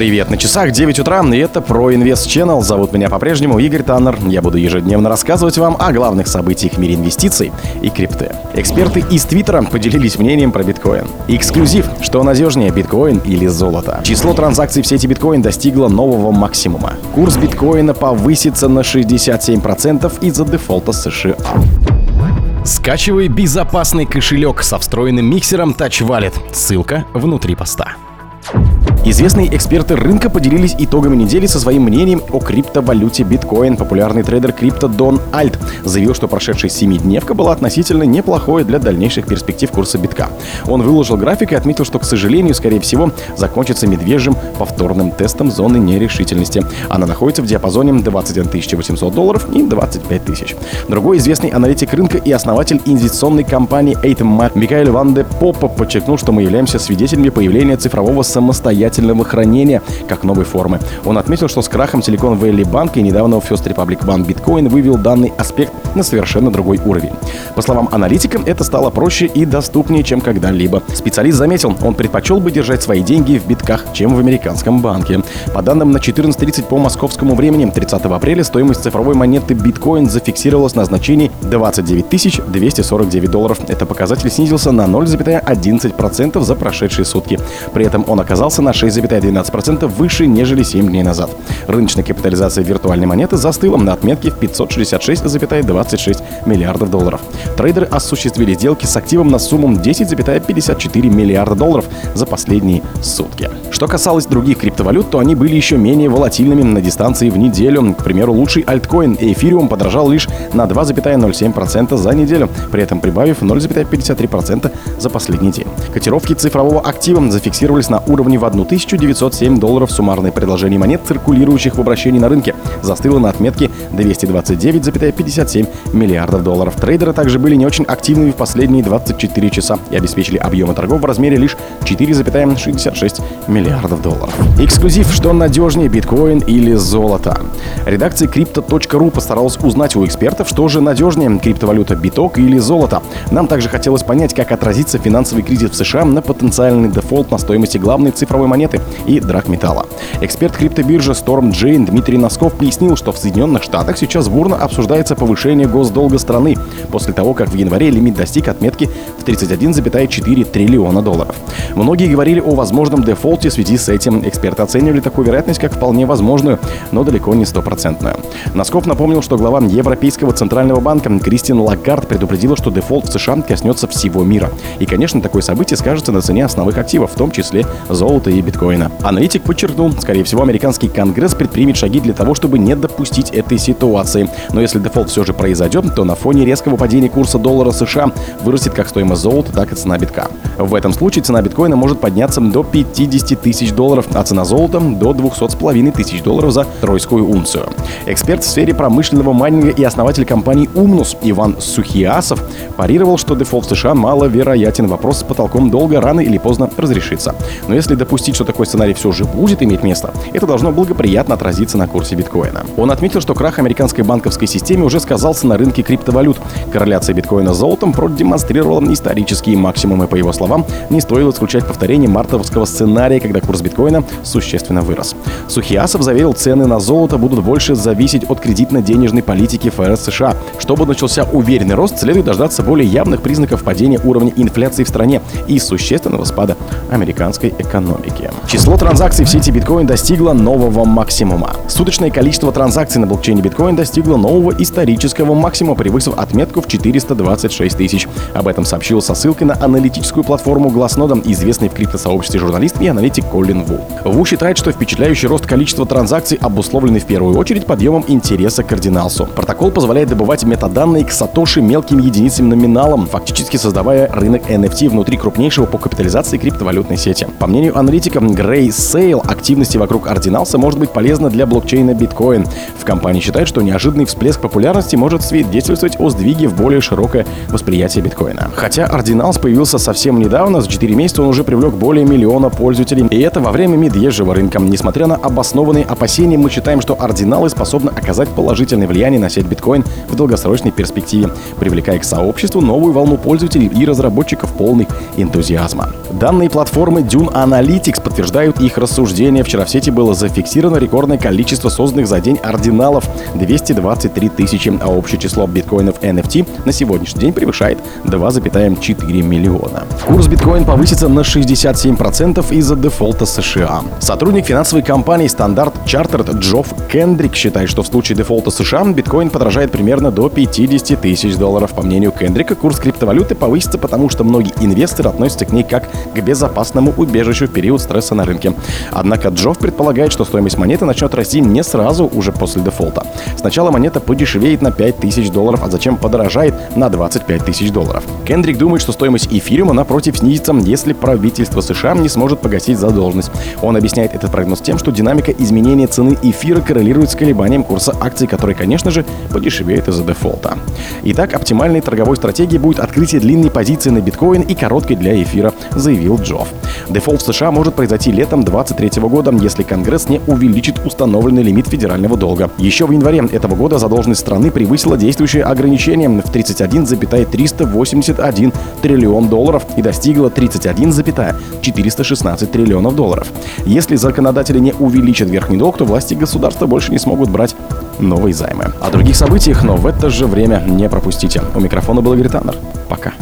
Привет, на часах 9 утра, и это про Инвест Channel. Зовут меня по-прежнему Игорь Таннер. Я буду ежедневно рассказывать вам о главных событиях в мире инвестиций и крипты. Эксперты из Твиттера поделились мнением про биткоин. Эксклюзив, что надежнее, биткоин или золото. Число транзакций в сети биткоин достигло нового максимума. Курс биткоина повысится на 67% из-за дефолта США. Скачивай безопасный кошелек со встроенным миксером Touch Wallet. Ссылка внутри поста. Известные эксперты рынка поделились итогами недели со своим мнением о криптовалюте биткоин. Популярный трейдер крипто Дон Альт заявил, что прошедшая семидневка была относительно неплохой для дальнейших перспектив курса битка. Он выложил график и отметил, что, к сожалению, скорее всего, закончится медвежьим повторным тестом зоны нерешительности. Она находится в диапазоне 21 800 долларов и 25 тысяч. Другой известный аналитик рынка и основатель инвестиционной компании Atom Микаэль Ван де Попа подчеркнул, что мы являемся свидетелями появления цифрового самостоятельного самостоятельного хранения как новой формы. Он отметил, что с крахом Silicon Valley Bank и недавно First Republic Bank Bitcoin вывел данный аспект на совершенно другой уровень. По словам аналитика, это стало проще и доступнее, чем когда-либо. Специалист заметил, он предпочел бы держать свои деньги в битках, чем в американском банке. По данным на 14.30 по московскому времени 30 апреля стоимость цифровой монеты биткоин зафиксировалась на значении 29 249 долларов. Это показатель снизился на 0,11% за прошедшие сутки. При этом он оказался на 6,12% выше, нежели 7 дней назад. Рыночная капитализация виртуальной монеты застыла на отметке в 566,26 миллиардов долларов. Трейдеры осуществили сделки с активом на сумму 10,54 миллиарда долларов за последние сутки. Что касалось других криптовалют, то они были еще менее волатильными на дистанции в неделю. К примеру, лучший альткоин эфириум подорожал лишь на 2,07% за неделю, при этом прибавив 0,53% за последний день. Котировки цифрового актива зафиксировались на уровне в 1 1907 долларов суммарное предложение монет, циркулирующих в обращении на рынке, застыло на отметке 229,57 миллиардов долларов. Трейдеры также были не очень активными в последние 24 часа и обеспечили объемы торгов в размере лишь 4,66 миллиардов долларов. Эксклюзив, что надежнее, биткоин или золото. Редакция Crypto.ru постаралась узнать у экспертов, что же надежнее, криптовалюта биток или золото. Нам также хотелось понять, как отразится финансовый кризис в США на потенциальный дефолт на стоимости главной цифровой монеты монеты и драгметалла. Эксперт криптобиржи Storm Jane Дмитрий Носков пояснил, что в Соединенных Штатах сейчас бурно обсуждается повышение госдолга страны после того, как в январе лимит достиг отметки в 31,4 триллиона долларов. Многие говорили о возможном дефолте в связи с этим. Эксперты оценивали такую вероятность как вполне возможную, но далеко не стопроцентную. Носков напомнил, что глава Европейского центрального банка Кристин Лагард предупредила, что дефолт в США коснется всего мира. И, конечно, такое событие скажется на цене основных активов, в том числе золота и биткоина. Аналитик подчеркнул, скорее всего, американский конгресс предпримет шаги для того, чтобы не допустить этой ситуации. Но если дефолт все же произойдет, то на фоне резкого падения курса доллара США вырастет как стоимость золота, так и цена битка. В этом случае цена биткоина может подняться до 50 тысяч долларов, а цена золота до 200,5 тысяч долларов за тройскую унцию. Эксперт в сфере промышленного майнинга и основатель компании Умнус Иван Сухиасов парировал, что дефолт США маловероятен. Вопрос с потолком долго рано или поздно разрешится. Но если допустить, что такой сценарий все же будет иметь место, это должно благоприятно отразиться на курсе биткоина. Он отметил, что крах американской банковской системы уже сказался на рынке криптовалют. Корреляция биткоина с золотом продемонстрировала исторические максимумы. По его словам, не стоило исключать повторение мартовского сценария, когда курс биткоина существенно вырос. Сухиасов заверил, цены на золото будут больше зависеть от кредитно-денежной политики ФРС США. Чтобы начался уверенный рост, следует дождаться более явных признаков падения уровня инфляции в стране и существенного спада американской экономики. Число транзакций в сети биткоин достигло нового максимума. Суточное количество транзакций на блокчейне биткоин достигло нового исторического максимума, превысив отметку в 426 тысяч. Об этом сообщил со ссылкой на аналитическую платформу Glassnode известный в криптосообществе журналист и аналитик Колин Ву. Ву считает, что впечатляющий рост количества транзакций обусловленный в первую очередь подъемом интереса к кардиналсу. Протокол позволяет добывать метаданные к сатоши мелким единицам номиналом, фактически создавая рынок NFT внутри крупнейшего по капитализации криптовалютной сети. По мнению аналитика, Gray Sale активности вокруг Ordinals может быть полезна для блокчейна биткоин. В компании считают, что неожиданный всплеск популярности может свидетельствовать о сдвиге в более широкое восприятие биткоина. Хотя Ordinals появился совсем недавно, за 4 месяца он уже привлек более миллиона пользователей И это во время медвежьего рынка. Несмотря на обоснованные опасения, мы считаем, что ординалы способны оказать положительное влияние на сеть биткоин в долгосрочной перспективе, привлекая к сообществу новую волну пользователей и разработчиков полных энтузиазма. Данные платформы Dune Analytics подтверждают их рассуждения. Вчера в сети было зафиксировано рекордное количество созданных за день ординалов — 223 тысячи, а общее число биткоинов NFT на сегодняшний день превышает 2,4 миллиона. Курс биткоин повысится на 67% из-за дефолта США. Сотрудник финансовой компании Standard Chartered Джофф Кендрик считает, что в случае дефолта США биткоин подорожает примерно до 50 тысяч долларов. По мнению Кендрика, курс криптовалюты повысится, потому что многие инвесторы относятся к ней как к безопасному убежищу в период стресса на рынке. Однако Джофф предполагает, что стоимость монеты начнет расти не сразу уже после дефолта. Сначала монета подешевеет на 5 тысяч долларов, а затем подорожает на 25 тысяч долларов. Кендрик думает, что стоимость эфириума напротив снизится, если правительство США не сможет погасить задолженность. Он объясняет этот прогноз тем, что динамика изменения цены эфира коррелирует с колебанием курса акций, который, конечно же, подешевеет из-за дефолта. Итак, оптимальной торговой стратегией будет открытие длинной позиции на биткоин и короткой для эфира, заявил Джофф. Дефолт в США может произойти летом 2023 года, если Конгресс не увеличит установленный лимит федерального долга. Еще в январе этого года задолженность страны превысила действующее ограничение в 31,381 триллион долларов и достигла 31,416 триллионов долларов. Если законодатели не увеличат верхний долг, то власти государства больше не смогут брать новые займы. О других событиях, но в это же время не пропустите. У микрофона был Игорь Таннер. Пока.